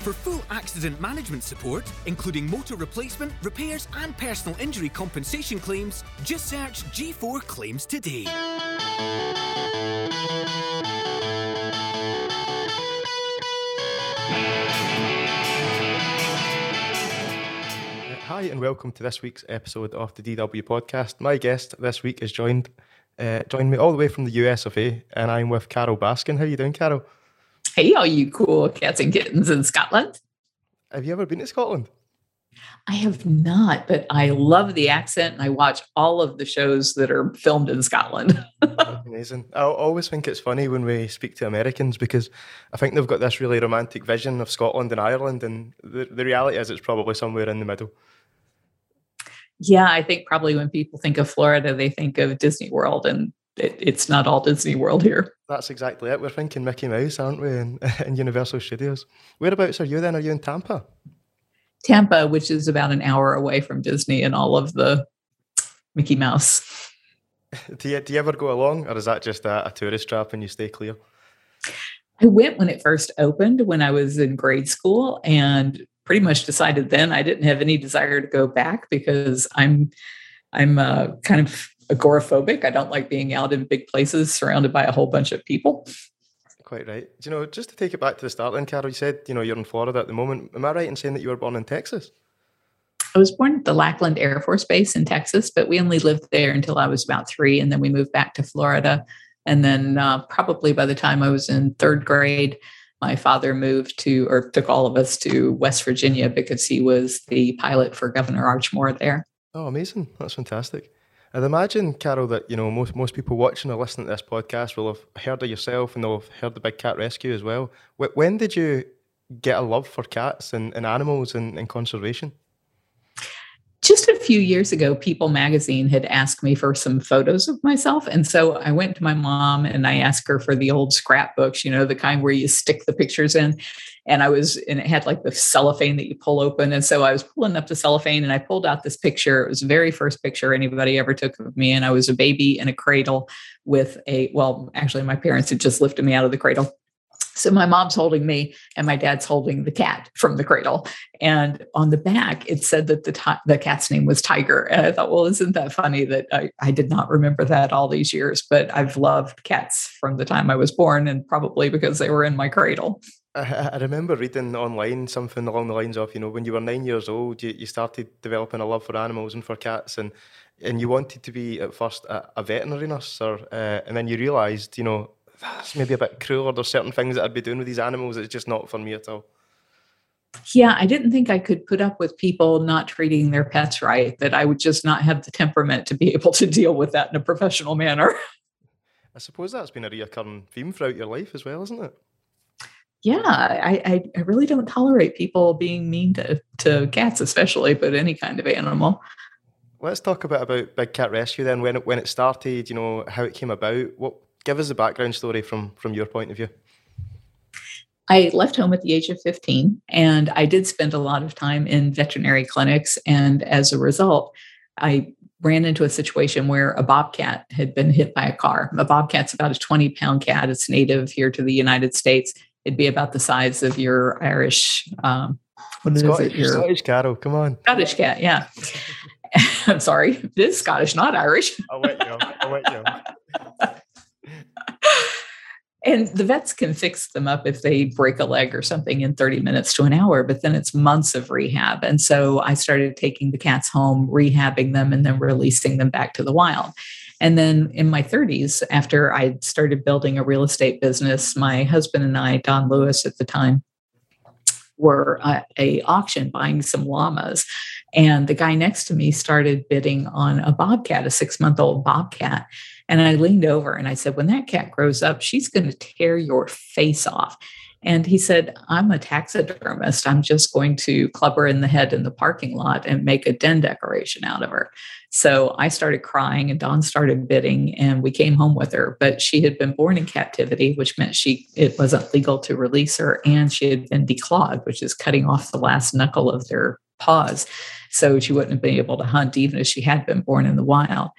For full accident management support, including motor replacement, repairs, and personal injury compensation claims, just search G4 Claims today. Hi, and welcome to this week's episode of the DW podcast. My guest this week is joined uh, joined me all the way from the US of A, and I'm with Carole Baskin. How are you doing, Carole? Hey, all you cool cats and kittens in Scotland. Have you ever been to Scotland? I have not, but I love the accent and I watch all of the shows that are filmed in Scotland. Amazing. I always think it's funny when we speak to Americans because I think they've got this really romantic vision of Scotland and Ireland, and the, the reality is it's probably somewhere in the middle. Yeah, I think probably when people think of Florida, they think of Disney World, and it, it's not all Disney World here. That's exactly it. We're thinking Mickey Mouse, aren't we, in, in Universal Studios? Whereabouts are you then? Are you in Tampa? Tampa, which is about an hour away from Disney and all of the Mickey Mouse. do, you, do you ever go along, or is that just a, a tourist trap and you stay clear? I went when it first opened when I was in grade school and pretty much decided then I didn't have any desire to go back because I'm I'm uh, kind of agoraphobic. I don't like being out in big places surrounded by a whole bunch of people. Quite right. Do you know, just to take it back to the start then, Carole, you said, you know, you're in Florida at the moment. Am I right in saying that you were born in Texas? I was born at the Lackland Air Force Base in Texas, but we only lived there until I was about three. And then we moved back to Florida. And then, uh, probably by the time I was in third grade, my father moved to or took all of us to West Virginia because he was the pilot for Governor Arch Moore there. Oh, amazing. That's fantastic. I'd imagine, Carole, that you know most most people watching or listening to this podcast will have heard of yourself and they'll have heard the Big Cat Rescue as well. When did you get a love for cats and, and animals and, and conservation? just a few years ago, People magazine had asked me for some photos of myself. And so I went to my mom and I asked her for the old scrapbooks, you know, the kind where you stick the pictures in. And I was, and it had like the cellophane that you pull open. And so I was pulling up the cellophane and I pulled out this picture. It was the very first picture anybody ever took of me. And I was a baby in a cradle with a, well, actually, my parents had just lifted me out of the cradle so my mom's holding me and my dad's holding the cat from the cradle. And on the back, it said that the, the cat's name was Tiger. And I thought, well, isn't that funny that I, I did not remember that all these years? But I've loved cats from the time I was born and probably because they were in my cradle. I, I remember reading online something along the lines of, you know, when you were nine years old, you, you started developing a love for animals and for cats. And and you wanted to be at first a, a veterinary nurse, or, uh, and then you realised, you know, that's maybe a bit cruel. There's certain things that I'd be doing with these animals. It's just not for me at all. Yeah, I didn't think I could put up with people not treating their pets right, that I would just not have the temperament to be able to deal with that in a professional manner. I suppose that's been a reoccurring theme throughout your life as well, isn't it? Yeah, I, I, I really don't tolerate people being mean to, to cats, especially, but any kind of animal. Let's talk a bit about Big Cat Rescue then. When it, when it started, you know how it came about. What give us a background story from from your point of view. I left home at the age of 15 and I did spend a lot of time in veterinary clinics. And as a result, I ran into a situation where a bobcat had been hit by a car. A bobcat's about a 20 pound cat. It's native here to the United States. It'd be about the size of your Irish, um, what is Scottish, it? Your Scottish cattle. Come on. Scottish cat, yeah. I'm sorry, it is Scottish, not Irish. I'll let you. I'll let you and the vets can fix them up if they break a leg or something in 30 minutes to an hour but then it's months of rehab and so i started taking the cats home rehabbing them and then releasing them back to the wild and then in my 30s after i started building a real estate business my husband and i don lewis at the time were at a auction buying some llamas and the guy next to me started bidding on a bobcat a six month old bobcat and I leaned over and I said, When that cat grows up, she's going to tear your face off. And he said, I'm a taxidermist. I'm just going to club her in the head in the parking lot and make a den decoration out of her. So I started crying and Don started bidding and we came home with her. But she had been born in captivity, which meant she it wasn't legal to release her, and she had been declawed, which is cutting off the last knuckle of their paws. So she wouldn't have been able to hunt even if she had been born in the wild.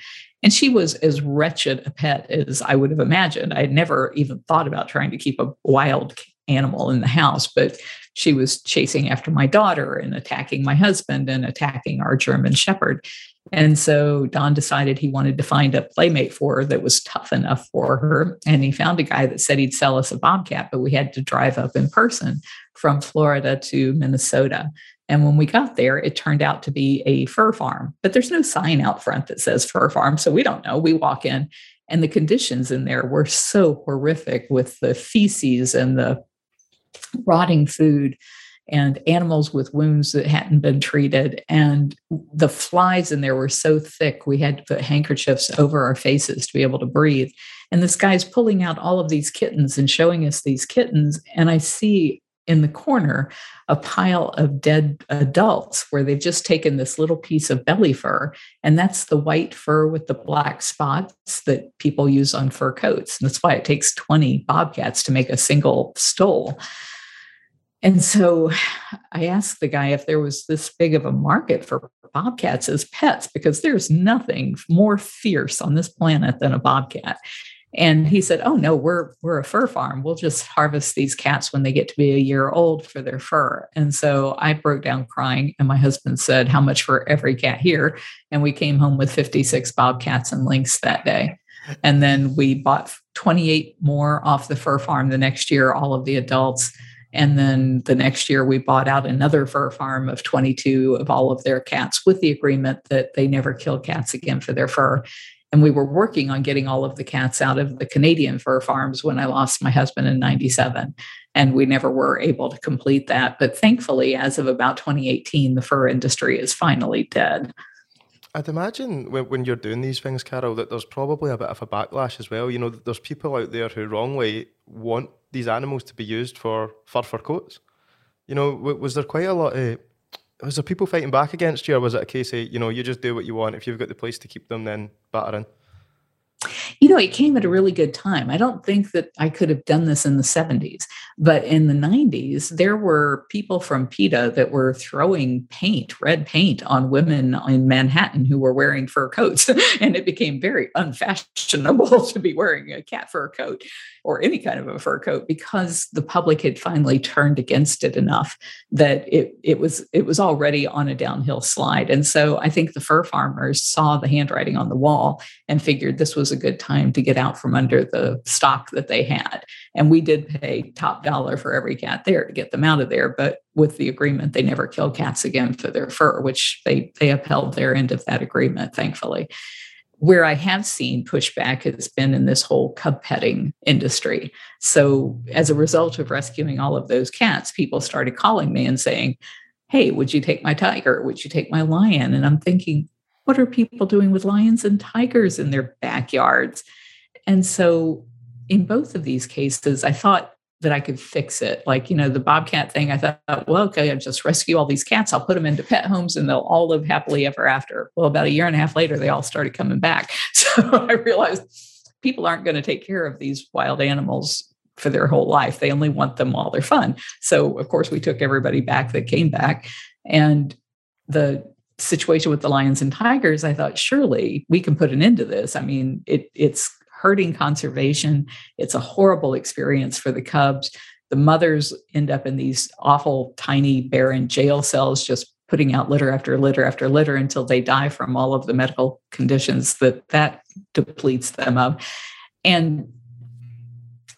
And she was as wretched a pet as I would have imagined. I had never even thought about trying to keep a wild animal in the house, but she was chasing after my daughter and attacking my husband and attacking our German Shepherd. And so Don decided he wanted to find a playmate for her that was tough enough for her. And he found a guy that said he'd sell us a bobcat, but we had to drive up in person from Florida to Minnesota. And when we got there, it turned out to be a fur farm, but there's no sign out front that says fur farm. So we don't know. We walk in, and the conditions in there were so horrific with the feces and the rotting food and animals with wounds that hadn't been treated. And the flies in there were so thick, we had to put handkerchiefs over our faces to be able to breathe. And this guy's pulling out all of these kittens and showing us these kittens. And I see in the corner a pile of dead adults where they've just taken this little piece of belly fur and that's the white fur with the black spots that people use on fur coats and that's why it takes 20 bobcats to make a single stole and so I asked the guy if there was this big of a market for bobcats as pets, because there's nothing more fierce on this planet than a bobcat. And he said, "Oh no, we're we're a fur farm. We'll just harvest these cats when they get to be a year old for their fur." And so I broke down crying, and my husband said, "How much for every cat here?" And we came home with 56 bobcats and lynx that day. And then we bought 28 more off the fur farm the next year, all of the adults. And then the next year, we bought out another fur farm of 22 of all of their cats with the agreement that they never kill cats again for their fur. And we were working on getting all of the cats out of the Canadian fur farms when I lost my husband in 97. And we never were able to complete that. But thankfully, as of about 2018, the fur industry is finally dead. I'd imagine when, when you're doing these things, Carole, that there's probably a bit of a backlash as well. You know, there's people out there who wrongly want these animals to be used for fur for coats. You know, was there quite a lot of was there people fighting back against you, or was it a case of you know you just do what you want if you've got the place to keep them, then batter in? You know, it came at a really good time. I don't think that I could have done this in the 70s, but in the 90s, there were people from PETA that were throwing paint, red paint, on women in Manhattan who were wearing fur coats. and it became very unfashionable to be wearing a cat fur coat or any kind of a fur coat because the public had finally turned against it enough that it, it was it was already on a downhill slide. And so I think the fur farmers saw the handwriting on the wall and figured this was a good time to get out from under the stock that they had. And we did pay top dollar for every cat there to get them out of there. But with the agreement, they never kill cats again for their fur, which they they upheld their end of that agreement, thankfully. Where I have seen pushback has been in this whole cub petting industry. So, as a result of rescuing all of those cats, people started calling me and saying, Hey, would you take my tiger? Would you take my lion? And I'm thinking, what are people doing with lions and tigers in their backyards? And so, in both of these cases, I thought that I could fix it. Like, you know, the bobcat thing, I thought, well, okay, I'll just rescue all these cats. I'll put them into pet homes and they'll all live happily ever after. Well, about a year and a half later, they all started coming back. So I realized people aren't going to take care of these wild animals for their whole life. They only want them while they're fun. So, of course, we took everybody back that came back. And the situation with the lions and tigers, I thought surely we can put an end to this. I mean, it, it's hurting conservation. It's a horrible experience for the cubs. The mothers end up in these awful, tiny, barren jail cells, just putting out litter after litter after litter until they die from all of the medical conditions that that depletes them of. And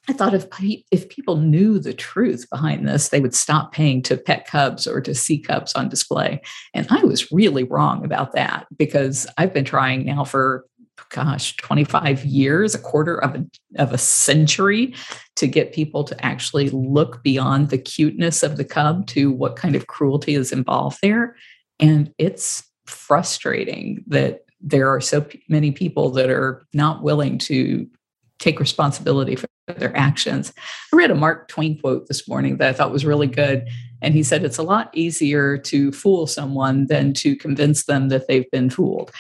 I thought if if people knew the truth behind this, they would stop paying to pet cubs or to see cubs on display. And I was really wrong about that because I've been trying now for gosh 25 years a quarter of a, of a century to get people to actually look beyond the cuteness of the cub to what kind of cruelty is involved there and it's frustrating that there are so many people that are not willing to take responsibility for their actions. I read a Mark Twain quote this morning that I thought was really good. And he said, It's a lot easier to fool someone than to convince them that they've been fooled.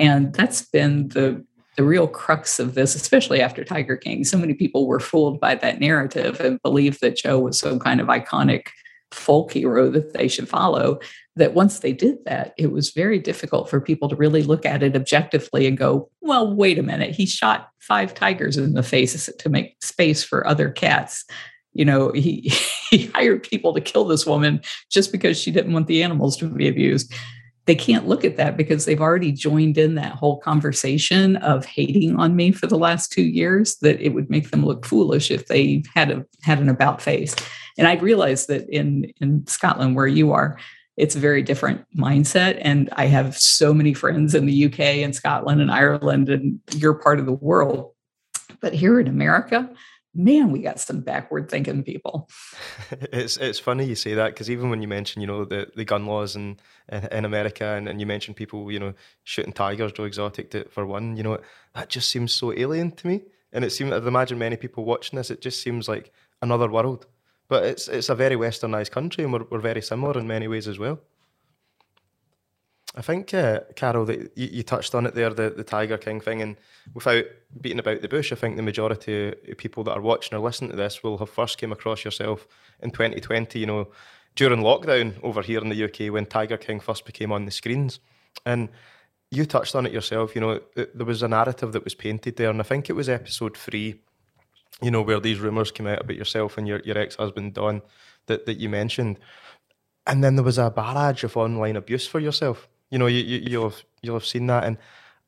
And that's been the the real crux of this, especially after Tiger King. So many people were fooled by that narrative and believed that Joe was some kind of iconic folk hero that they should follow. That once they did that, it was very difficult for people to really look at it objectively and go, well, wait a minute, he shot five tigers in the face to make space for other cats. you know, he he hired people to kill this woman just because she didn't want the animals to be abused. They can't look at that because they've already joined in that whole conversation of hating on me for the last two years. That it would make them look foolish if they had a had an about face. And I realized that in in Scotland, where you are, it's a very different mindset. And I have so many friends in the UK and Scotland and Ireland and your part of the world. But here in America, man, we got some backward thinking people. It's it's funny you say that because even when you mention you know the, the gun laws in in America and, and you mention people you know shooting tigers, Joe Exotic to, for one, you know that just seems so alien to me. And it seems I'd imagine many people watching this, it just seems like another world. But it's it's a very westernized country and we're we're very similar in many ways as well. I think, uh, Carole, that you, you, touched on it there, the, the Tiger King thing, and without beating about the bush, I think the majority of people that are watching or listening to this will have first came across yourself in 2020, you know, during lockdown over here in the UK when Tiger King first became on the screens. And you touched on it yourself, you know, there was a narrative that was painted there, and I think it was episode three, you know, where these rumours came out about yourself and your, your ex-husband, Don, that, that you mentioned. And then there was a barrage of online abuse for yourself you know, you, you you'll have you'll have seen that, and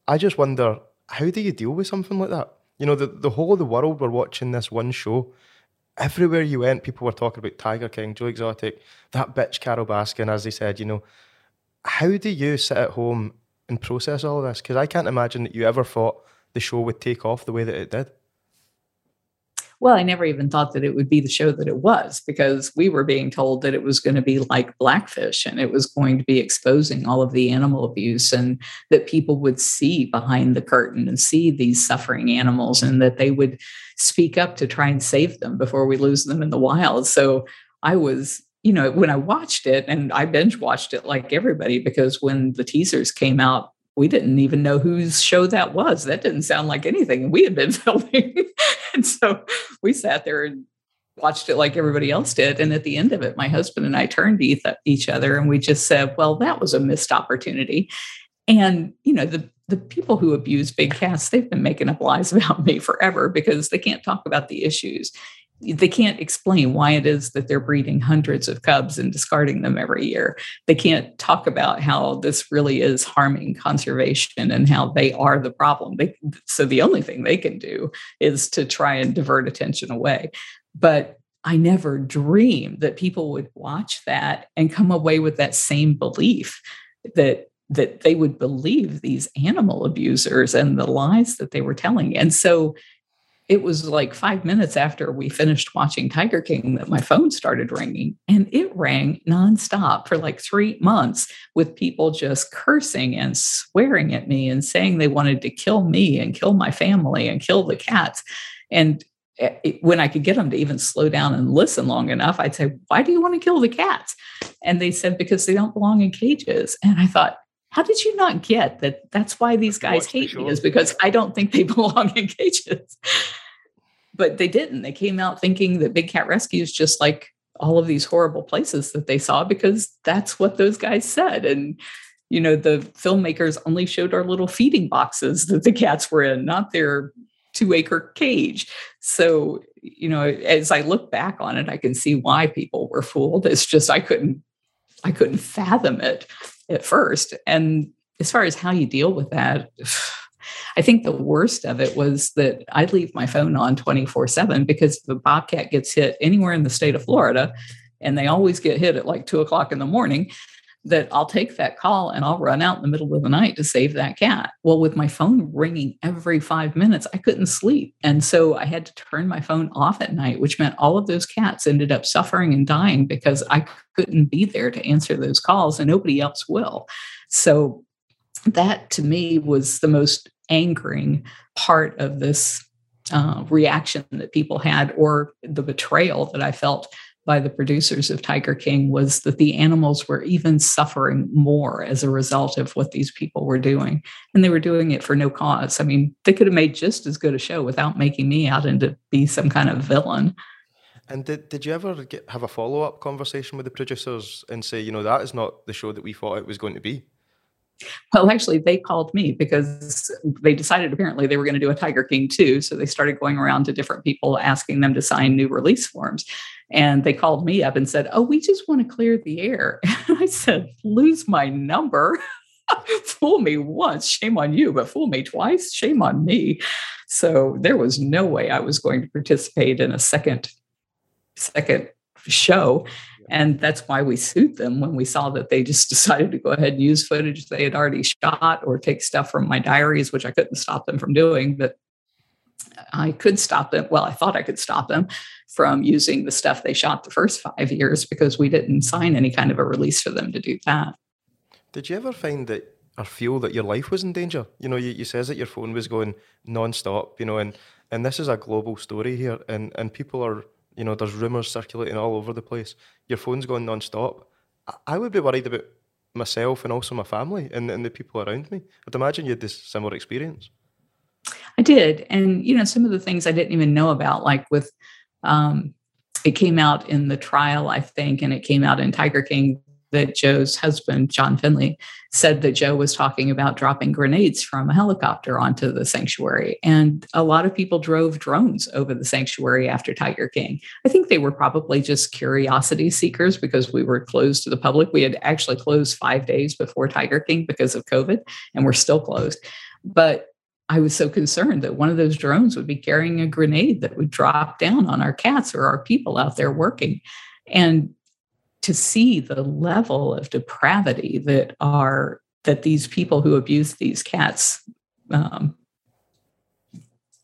I just wonder how do you deal with something like that? You know, the the whole of the world were watching this one show. Everywhere you went, people were talking about Tiger King, Joe Exotic, that bitch Carole Baskin, as they said. You know, how do you sit at home and process all of this? Because I can't imagine that you ever thought the show would take off the way that it did well, I never even thought that it would be the show that it was because we were being told that it was going to be like Blackfish and it was going to be exposing all of the animal abuse and that people would see behind the curtain and see these suffering animals and that they would speak up to try and save them before we lose them in the wild. So I was you know, when I watched it, and I binge watched it like everybody, because when the teasers came out, we didn't even know whose show that was. That didn't sound like anything we had been filming. and so we sat there and watched it like everybody else did. And at the end of it, my husband and I turned to each other and we just said, well, that was a missed opportunity. And, you know, the, the people who abuse big cats, they've been making up lies about me forever because they can't talk about the issues they can't explain why it is that they're breeding hundreds of cubs and discarding them every year. They can't talk about how this really is harming conservation and how they are the problem. They, so the only thing they can do is to try and divert attention away. But I never dreamed that people would watch that and come away with that same belief that that they would believe these animal abusers and the lies that they were telling. And so it was like five minutes after we finished watching Tiger King that my phone started ringing and it rang nonstop for like three months with people just cursing and swearing at me and saying they wanted to kill me and kill my family and kill the cats. And eh, it, when I could get them to even slow down and listen long enough, I'd say, Why do you want to kill the cats? And they said, Because they don't belong in cages. And I thought, how did you not get that that's why these guys hate me is because I don't think they belong in cages but they didn't. They came out thinking that Big Cat Rescue is just like all of these horrible places that they saw because that's what those guys said. And, you know, the filmmakers only showed our little feeding boxes that the cats were in, not their two acre cage. So, you know, as I look back on it, I can see why people were fooled. It's just I couldn't I couldn't fathom it at first. And as far as how you deal with that, I think the worst of it was that I leave my phone on 24 7 because a bobcat gets hit anywhere in the state of Florida, and they always get hit at like two o'clock in the morning, that I'll take that call and I'll run out in the middle of the night to save that cat. Well, with my phone ringing every five minutes, I couldn't sleep. And so I had to turn my phone off at night, which meant all of those cats ended up suffering and dying because I couldn't be there to answer those calls and nobody else will. So that to me was the most angering part of this uh, reaction that people had, or the betrayal that I felt by the producers of Tiger King was that the animals were even suffering more as a result of what these people were doing. And they were doing it for no cause. I mean, they could have made just as good a show without making me out into be some kind of villain. And did, did you ever get, have a follow up conversation with the producers and say, you know, that is not the show that we thought it was going to be? Well, actually, they called me because they decided apparently they were going to do a Tiger King too. So they started going around to different people asking them to sign new release forms. And they called me up and said, Oh, we just want to clear the air. And I said, Lose my number. fool me once, shame on you, but fool me twice, shame on me. So there was no way I was going to participate in a second second show. And that's why we sued them when we saw that they just decided to go ahead and use footage they had already shot or take stuff from my diaries, which I couldn't stop them from doing. But I could stop them. Well, I thought I could stop them from using the stuff they shot the first five years because we didn't sign any kind of a release for them to do that. Did you ever find that or feel that your life was in danger? You know, you, you says that your phone was going non-stop, you know, and, and this is a global story here and, and people are, you know, there's rumours circulating all over the place. Your phone's going non-stop. I, would be worried about myself and also my family and, and the people around me. I'd imagine you had this similar experience. I did. And, you know, some of the things I didn't even know about, like with, um, it came out in the trial, I think, and it came out in Tiger King that Joe's husband, John Finlay, said that Joe was talking about dropping grenades from a helicopter onto the sanctuary. And a lot of people drove drones over the sanctuary after Tiger King. I think they were probably just curiosity seekers because we were closed to the public. We had actually closed five days before Tiger King because of COVID, and we're still closed. But I was so concerned that one of those drones would be carrying a grenade that would drop down on our cats or our people out there working. And to see the level of depravity that are that these people who abuse these cats um,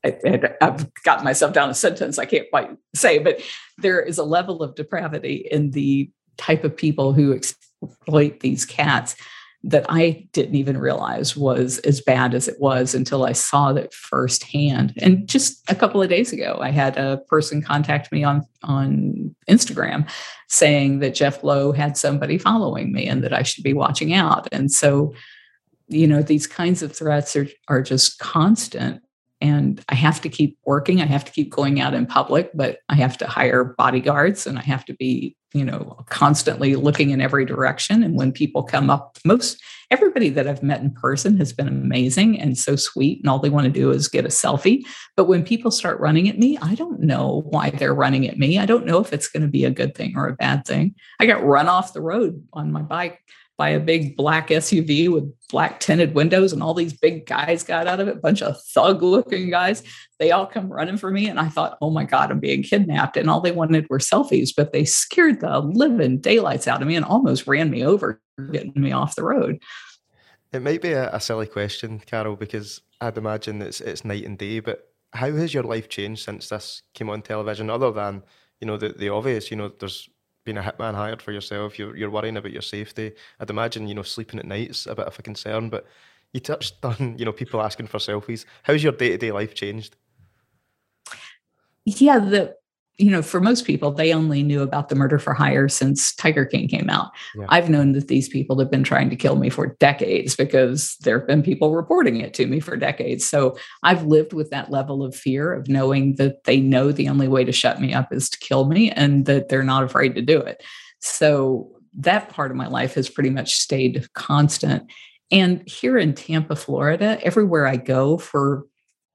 I, have got myself down a sentence I can't quite say, but there is a level of depravity in the type of people who exploit these cats that I didn't even realize was as bad as it was until I saw that firsthand. And just a couple of days ago, I had a person contact me on on Instagram saying that Jeff Lowe had somebody following me and that I should be watching out. And so, you know, these kinds of threats are are just constant and I have to keep working. I have to keep going out in public, but I have to hire bodyguards and I have to be, you know, constantly looking in every direction. And when people come up, most everybody that I've met in person has been amazing and so sweet, and all they want to do is get a selfie. But when people start running at me, I don't know why they're running at me. I don't know if it's going to be a good thing or a bad thing. I got run off the road on my bike by a big black SUV with black tinted windows, and all these big guys got out of it, bunch of thug looking guys. They all come running for me. And I thought, oh my God, I'm being kidnapped. And all they wanted were selfies, but they scared the living daylights out of me and almost ran me over, getting me off the road. It might be a, a silly question, Carole, because I'd imagine it's it's night and day, but how has your life changed since this came on television, other than, you know, the, the obvious, you know, there's being a hitman hired for yourself, you're you're worrying about your safety. I'd imagine you know sleeping at night's a bit of a concern. But you touched on you know people asking for selfies. How's your day to day life changed? Yeah, the you know, for most people, they only knew about the murder for hire since Tiger King came out. Yeah. I've known that these people have been trying to kill me for decades because there have been people reporting it to me for decades. So I've lived with that level of fear of knowing that they know the only way to shut me up is to kill me and that they're not afraid to do it. So that part of my life has pretty much stayed constant. And here in Tampa, Florida, everywhere I go for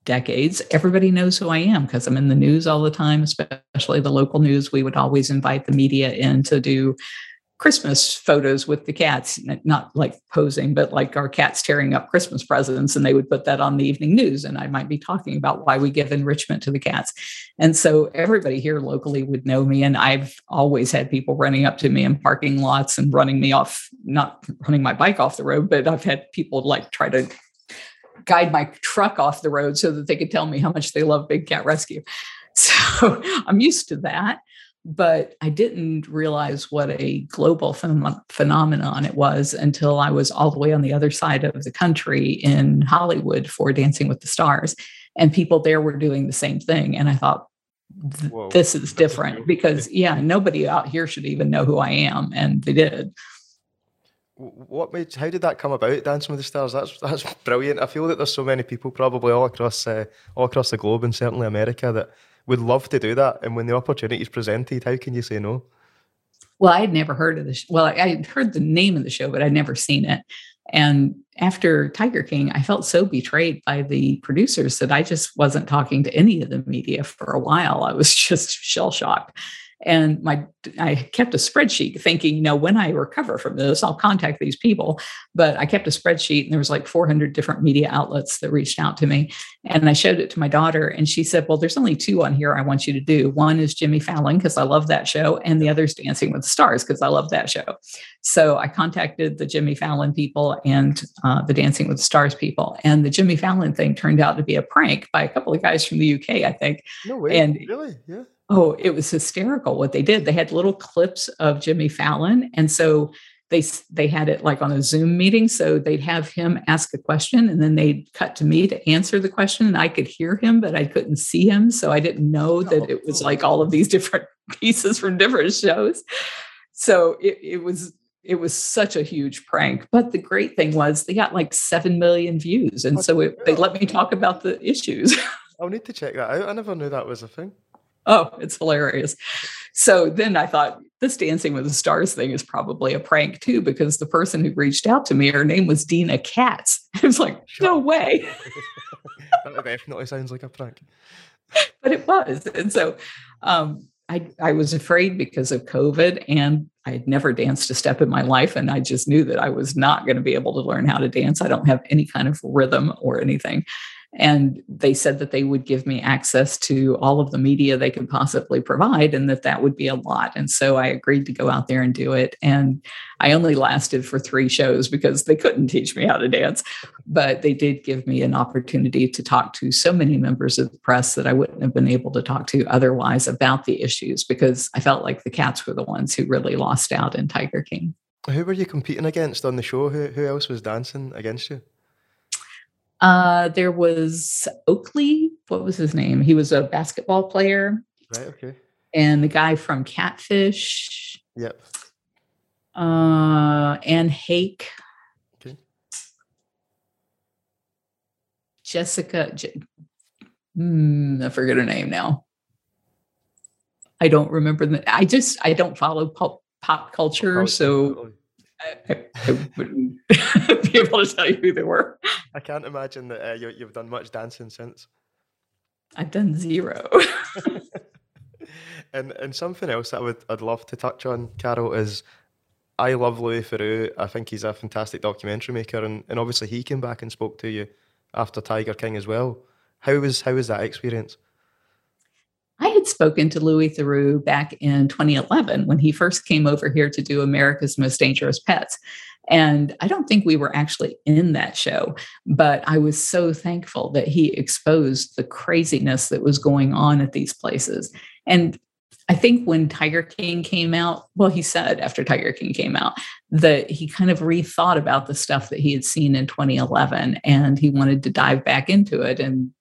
decades, everybody knows who I am because I'm in the news all the time, especially the local news. We would always invite the media in to do Christmas photos with the cats, not like posing, but like our cats tearing up Christmas presents. And they would put that on the evening news. And I might be talking about why we give enrichment to the cats. And so everybody here locally would know me. And I've always had people running up to me in parking lots and running me off, not running my bike off the road, but I've had people like try to guide my truck off the road so that they could tell me how much they love Big Cat Rescue. So I'm used to that, but I didn't realize what a global ph- phenomenon it was until I was all the way on the other side of the country in Hollywood for Dancing with the Stars. And people there were doing the same thing. And I thought, this is different because, yeah, nobody out here should even know who I am. And they did what made how did that come about dancing with the stars? That's that's brilliant. I feel that there's so many people probably all across uh, all across the globe and certainly america that would love to do that. And when the opportunity is presented how can you say no? Well i had never heard of this well i had heard the name of the show but i'd never seen it. And after Tiger King, I felt so betrayed by the producers that I just wasn't talking to any of the media for a while. I was just shell shocked. And my I kept a spreadsheet thinking, you know, when I recover from this, I'll contact these people. But I kept a spreadsheet and there was like 400 different media outlets that reached out to me. And I showed it to my daughter and she said, well, there's only two on here I want you to do. One is Jimmy Fallon because I love that show. And the other is Dancing with the Stars because I love that show. So I contacted the Jimmy Fallon people and uh, the Dancing with the Stars people. And the Jimmy Fallon thing turned out to be a prank by a couple of guys from the UK, I think. No way. And really? Yeah. Oh, it was hysterical what they did. They had little clips of Jimmy Fallon. And so they they had it like on a Zoom meeting. So they'd have him ask a question and then they'd cut to me to answer the question. And I could hear him, but I couldn't see him. So I didn't know that oh, it was like all of these different pieces from different shows. So it, it was it was such a huge prank. But the great thing was they got like seven million views. And so it, they let me talk about the issues. I'll need to check that out. I never knew that was a thing. Oh, it's hilarious. So then I thought this Dancing with the Stars thing is probably a prank too, because the person who reached out to me, her name was Deena Katz. I was like, no way. that definitely sounds like a prank. But it was. And so um, I, I was afraid because of COVID and I had never danced a step in my life. And I just knew that I was not going to be able to learn how to dance. I don't have any kind of rhythm or anything. And they said that they would give me access to all of the media they could possibly provide and that that would be a lot. And so I agreed to go out there and do it. And I only lasted for three shows because they couldn't teach me how to dance. But they did give me an opportunity to talk to so many members of the press that I wouldn't have been able to talk to otherwise about the issues because I felt like the cats were the ones who really lost out in Tiger King. Who were you competing against on the show? Who, who else was dancing against you? Uh, there was Oakley. What was his name? He was a basketball player. Right. Okay. And the guy from Catfish. Yep. Uh, Anne Heche. Okay. Jessica. Je- hmm, I forget her name now. I don't remember the. I just I don't follow pop pop culture, Oh, so totally. I, I wouldn't be able to tell you who they were. I can't imagine that uh, you, you've done much dancing since. I've done zero. and and something else that I would I'd love to touch on, Carole, is I love Louis Theroux. I think he's a fantastic documentary maker, and, and obviously he came back and spoke to you after Tiger King as well. How was how was that experience? Had spoken to Louis Theroux back in 2011 when he first came over here to do America's Most Dangerous Pets. And I don't think we were actually in that show, but I was so thankful that he exposed the craziness that was going on at these places. And I think when Tiger King came out, well, he said after Tiger King came out that he kind of rethought about the stuff that he had seen in 2011 and he wanted to dive back into it and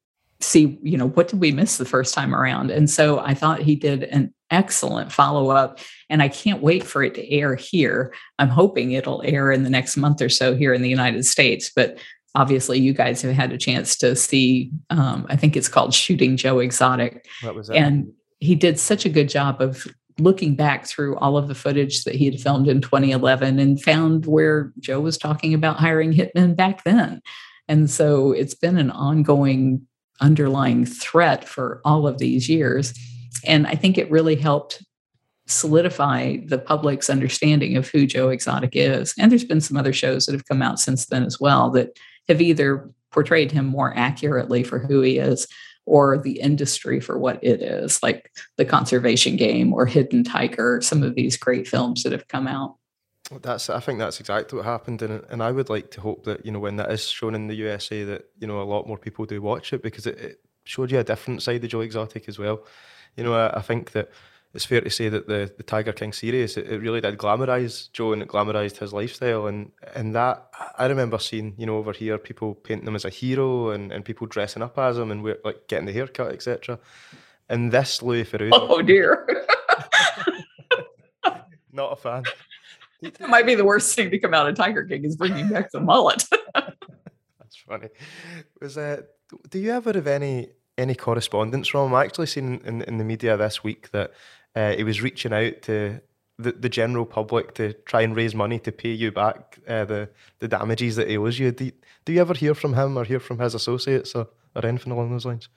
see, you know, what did we miss the first time around? And so I thought he did an excellent follow up. And I can't wait for it to air here. I'm hoping it'll air in the next month or so here in the United States. But obviously, you guys have had a chance to see, um, I think it's called Shooting Joe Exotic. What was that? And he did such a good job of looking back through all of the footage that he had filmed in 2011 and found where Joe was talking about hiring hitmen back then. And so it's been an ongoing underlying threat for all of these years. And I think it really helped solidify the public's understanding of who Joe Exotic is. And there's been some other shows that have come out since then as well that have either portrayed him more accurately for who he is or the industry for what it is, like The Conservation Game or Hidden Tiger, some of these great films that have come out. That's I think that's exactly what happened, and and I would like to hope that you know when that is shown in the USA that you know a lot more people do watch it because it, it showed you a different side of Joe Exotic as well. You know, I, I think that it's fair to say that the the Tiger King series it, it really did glamorize Joe and it glamorized his lifestyle, and and that I remember seeing you know over here people painting him as a hero and, and people dressing up as him and we're, like getting the haircut etc. And this Louis Theroux, Oh dear. not a fan. That might be the worst thing to come out of Tiger King is bringing back the mullet. That's funny. Was uh, do you ever have any any correspondence from him? I actually seen in, in the media this week that uh, he was reaching out to the, the general public to try and raise money to pay you back uh, the the damages that he owes you. Do, you. do you ever hear from him or hear from his associates or, or anything along those lines?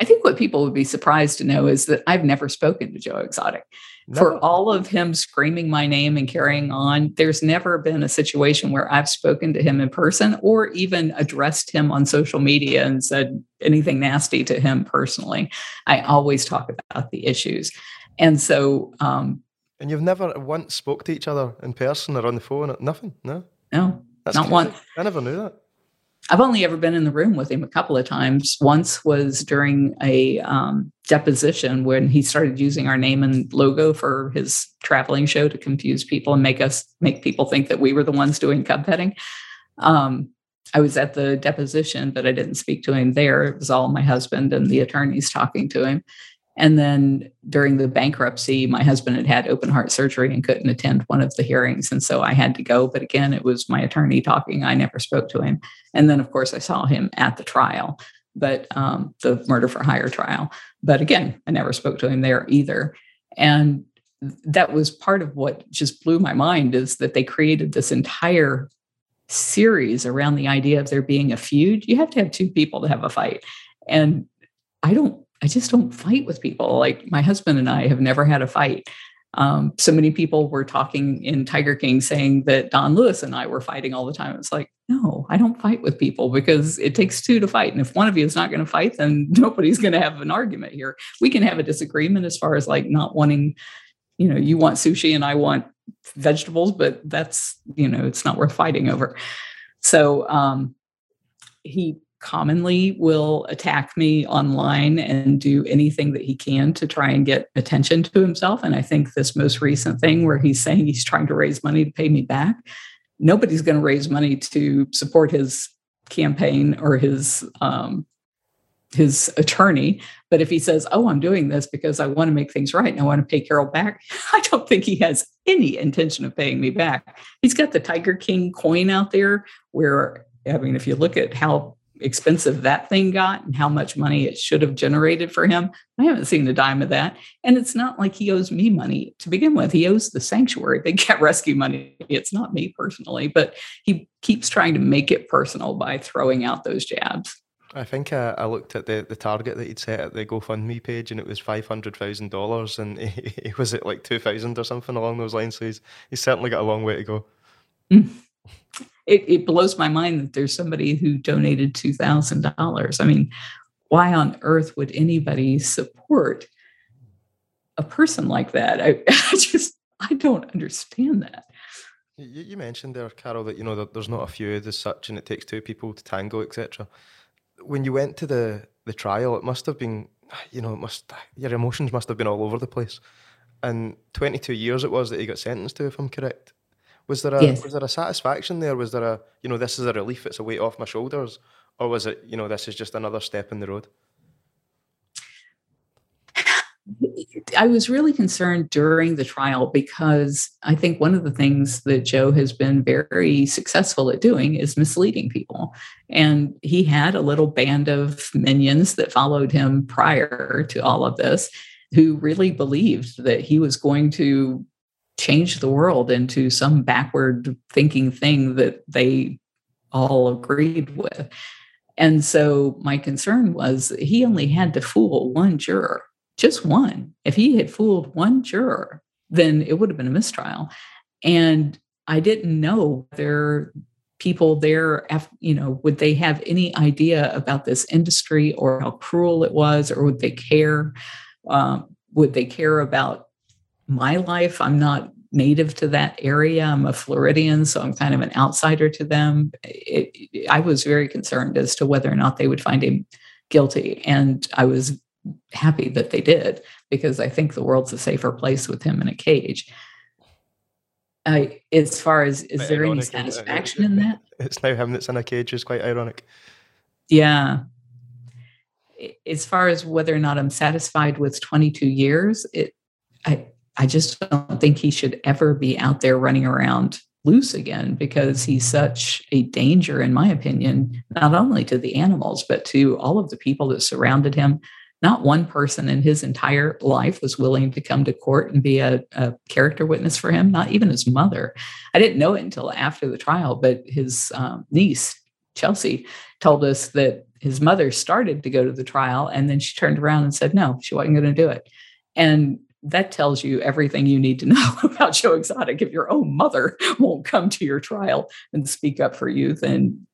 I think what people would be surprised to know is that I've never spoken to Joe Exotic. Never. For all of him screaming my name and carrying on, there's never been a situation where I've spoken to him in person or even addressed him on social media and said anything nasty to him personally. I always talk about the issues. And so um, and you've never once spoke to each other in person or on the phone? Nothing? No? No, That's not one. I never knew that. I've only ever been in the room with him a couple of times. Once was during a um, deposition when he started using our name and logo for his traveling show to confuse people and make us make people think that we were the ones doing cub petting. Um, I was at the deposition, but I didn't speak to him there. It was all my husband and the attorneys talking to him. And then during the bankruptcy, my husband had had open heart surgery and couldn't attend one of the hearings. And so I had to go. But again, it was my attorney talking. I never spoke to him. And then, of course, I saw him at the trial, but um, the murder for hire trial. But again, I never spoke to him there either. And that was part of what just blew my mind is that they created this entire series around the idea of there being a feud. You have to have two people to have a fight. And I don't I just don't fight with people. Like my husband and I have never had a fight. Um, so many people were talking in Tiger King saying that Don Lewis and I were fighting all the time. It's like, no, I don't fight with people because it takes two to fight. And if one of you is not going to fight, then nobody's going to have an argument here. We can have a disagreement as far as like not wanting, you know, you want sushi and I want vegetables, but that's, you know, it's not worth fighting over. So um, he commonly will attack me online and do anything that he can to try and get attention to himself. And I think this most recent thing where he's saying he's trying to raise money to pay me back, nobody's going to raise money to support his campaign or his um, his attorney. But if he says, "Oh, I'm doing this because I want to make things right and I want to pay Carole back," I don't think he has any intention of paying me back. He's got the Tiger King coin out there, where I mean, if you look at how expensive that thing got and how much money it should have generated for him. I haven't seen a dime of that. And it's not like he owes me money to begin with. He owes the sanctuary Big Cat Rescue money. It's not me personally, but he keeps trying to make it personal by throwing out those jabs. I think uh, I looked at the, the target that he'd set at the GoFundMe page and it was $500,000 and he, he, was at like 2000 or something along those lines. So he's, he's certainly got a long way to go. Mm it, it blows my mind that there's somebody who donated $2,000. I mean, why on earth would anybody support a person like that? I, I just, I don't understand that. You, you mentioned there, Carole, that you know that there's not a feud as such, and it takes two people to tango, etc. When you went to the the trial, it must have been, you know, it must your emotions must have been all over the place. And 22 years it was that he got sentenced to, if I'm correct. Was there a yes. was there a satisfaction there? Was there a you know this is a relief? It's a weight off my shoulders, or was it you know this is just another step in the road? I was really concerned during the trial because I think one of the things that Joe has been very successful at doing is misleading people. And he had a little band of minions that followed him prior to all of this who really believed that he was going to change the world into some backward thinking thing that they all agreed with. And so my concern was he only had to fool one juror, just one. If he had fooled one juror, then it would have been a mistrial. And I didn't know there people there you know would they have any idea about this industry or how cruel it was or would they care um, would they care about my life. I'm not native to that area. I'm a Floridian, so I'm kind of an outsider to them. It, it, I was very concerned as to whether or not they would find him guilty. And I was happy that they did because I think the world's a safer place with him in a cage. I, as far as is there any satisfaction in that? It's now him that's in a cage is quite ironic. Yeah. As far as whether or not I'm satisfied with 22 years, it I I just don't think he should ever be out there running around loose again because he's such a danger, in my opinion, not only to the animals, but to all of the people that surrounded him. not one person in his entire life was willing to come to court and be a, a, character witness for him, not even his mother. I didn't know it until after the trial, but his um, niece, Chelsea, told us that his mother started to go to the trial and then she turned around and said, no, she wasn't going to do it. And that tells you everything you need to know about Joe Exotic. If your own mother won't come to your trial and speak up for you, then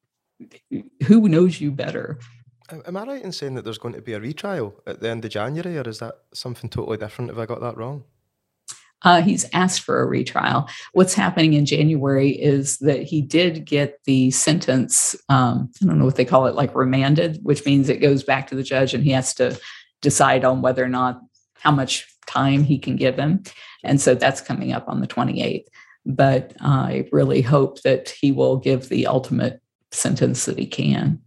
who knows you better? Am I right in saying that there's going to be a retrial at the end of January, or is that something totally different? Have I got that wrong? Uh, he's asked for a retrial. What's happening in January is that he did get the sentence, um, I don't know what they call it, like remanded, which means it goes back to the judge and he has to decide on whether or not how much time he can give him. And so that's coming up on the 28th. But I really hope that he will give the ultimate sentence that he can.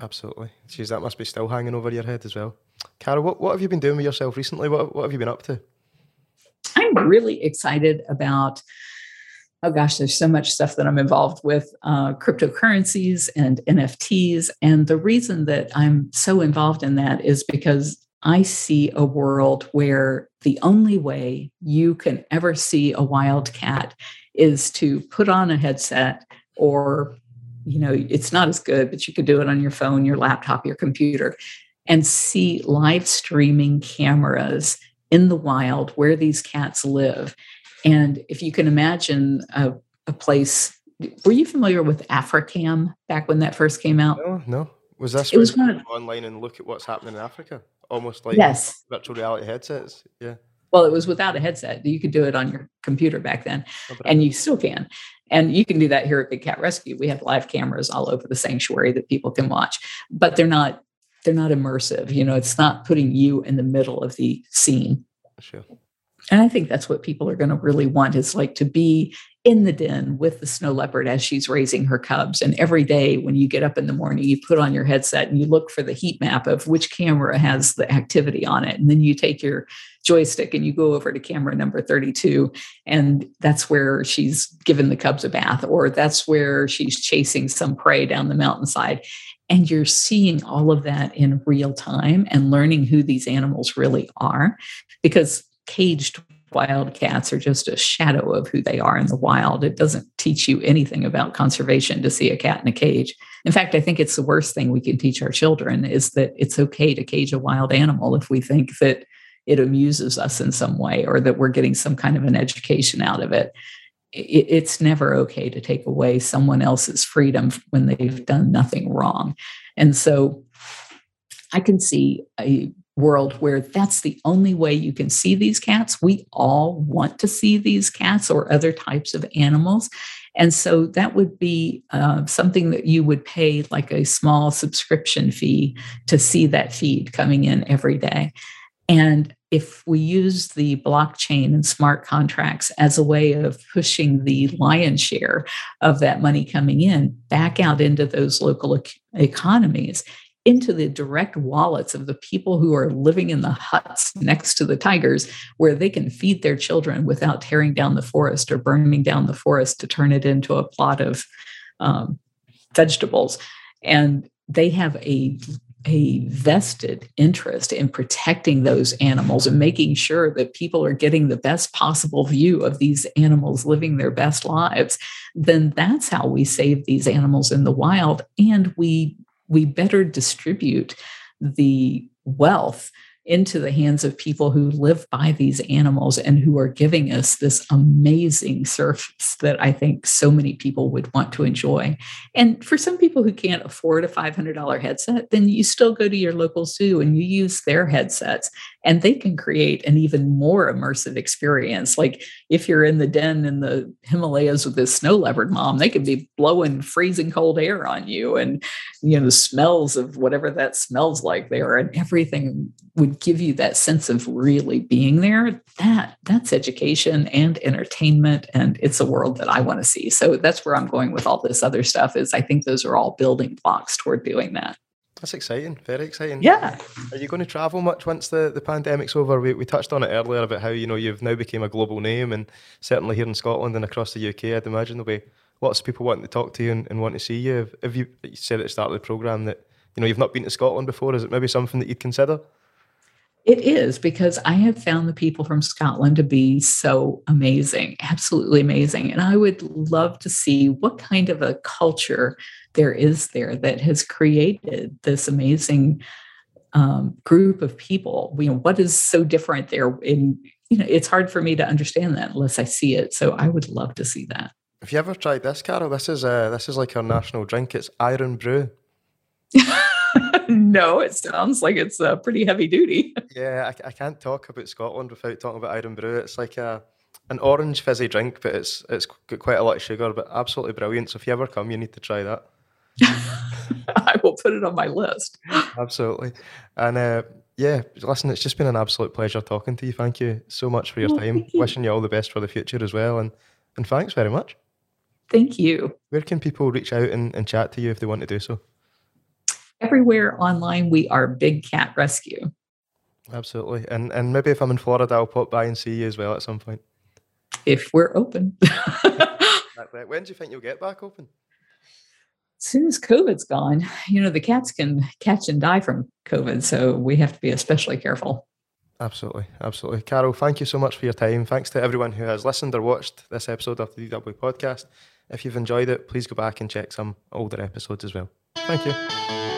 Absolutely. Geez, that must be still hanging over your head as well. Carole, what, what have you been doing with yourself recently? What, what have you been up to? I'm really excited about, oh gosh, there's so much stuff that I'm involved with uh, cryptocurrencies and NFTs. And the reason that I'm so involved in that is because I see a world where the only way you can ever see a wild cat is to put on a headset or you know it's not as good but you could do it on your phone your laptop your computer and see live streaming cameras in the wild where these cats live. And if you can imagine a, a place were you familiar with africam back when that first came out? No no. Was this it was one of, online and look at what's happening in africa almost like yes virtual reality headsets yeah well it was without a headset you could do it on your computer back then oh, and you still can and you can do that here at Big Cat Rescue. We have live cameras all over the sanctuary that people can watch, but they're not they're not immersive. You know, it's not putting you in the middle of the scene. Sure. And I think that's what people are going to really want is like to be in the den with the snow leopard as she's raising her cubs. And every day when you get up in the morning, you put on your headset and you look for the heat map of which camera has the activity on it. And then you take your joystick and you go over to camera number 32. And that's where she's given the cubs a bath, or that's where she's chasing some prey down the mountainside. And you're seeing all of that in real time and learning who these animals really are. Because caged wildcats are just a shadow of who they are in the wild. It doesn't teach you anything about conservation to see a cat in a cage. In fact, I think it's the worst thing we can teach our children is that it's okay to cage a wild animal if we think that it amuses us in some way or that we're getting some kind of an education out of it. It's never okay to take away someone else's freedom when they've done nothing wrong. And so I can see a world where that's the only way you can see these cats. We all want to see these cats or other types of animals. And so that would be uh, something that you would pay like a small subscription fee to see that feed coming in every day. And if we use the blockchain and smart contracts as a way of pushing the lion's share of that money coming in back out into those local economies, into the direct wallets of the people who are living in the huts next to the tigers, where they can feed their children without tearing down the forest or burning down the forest to turn it into a plot of um, vegetables. And they have a a vested interest in protecting those animals and making sure that people are getting the best possible view of these animals living their best lives, then that's how we save these animals in the wild. And we we better distribute the wealth into the hands of people who live by these animals and who are giving us this amazing service that I think so many people would want to enjoy. And for some people who can't afford a $500 headset, then you still go to your local zoo and you use their headsets and they can create an even more immersive experience. Like if you're in the den in the Himalayas with this snow leopard mom, they could be blowing freezing cold air on you and you know the smells of whatever that smells like there and everything would give you that sense of really being there. That that's education and entertainment and it's a world that i want to see. So that's where i'm going with all this other stuff is i think those are all building blocks toward doing that that's exciting very exciting. Yeah. Are you going to travel much once the, the pandemic's over? We, we touched on it earlier about how you know you've now become a global name and certainly here in scotland and across the uk i'd imagine there'll be lots of people wanting to talk to you and, and want to see you. Have you, you said at the start of the programme that you know you've not been to scotland before. Is it maybe something that you'd consider It is because I have found the people from Scotland to be so amazing, absolutely amazing. And I would love to see what kind of a culture there is there that has created this amazing um, group of people. You know, what is so different there? In you know, it's hard for me to understand that unless I see it. So I would love to see that. Have you ever tried this, Carole? This is uh, this is like our national drink. It's Irn-Bru. no, it sounds like it's uh, pretty heavy duty. yeah, I, I, can't talk about Scotland without talking about Irn-Bru. It's like a an orange fizzy drink, but it's it's got quite a lot of sugar, but absolutely brilliant. So if you ever come, you need to try that. I will put it on my list. Absolutely, and uh, yeah, listen, it's just been an absolute pleasure talking to you. Thank you so much for your well, time. You. Wishing you all the best for the future as well, and and thanks very much. Thank you. Where can people reach out and, and chat to you if they want to do so? Everywhere online we are Big Cat Rescue. Absolutely. And and maybe if I'm in Florida, I'll pop by and see you as well at some point. If we're open. when do you think you'll get back open? As soon as COVID's gone, you know, the cats can catch and die from COVID. So we have to be especially careful. Absolutely. Absolutely. Carole, thank you so much for your time. Thanks to everyone who has listened or watched this episode of the DW podcast. If you've enjoyed it, please go back and check some older episodes as well. Thank you.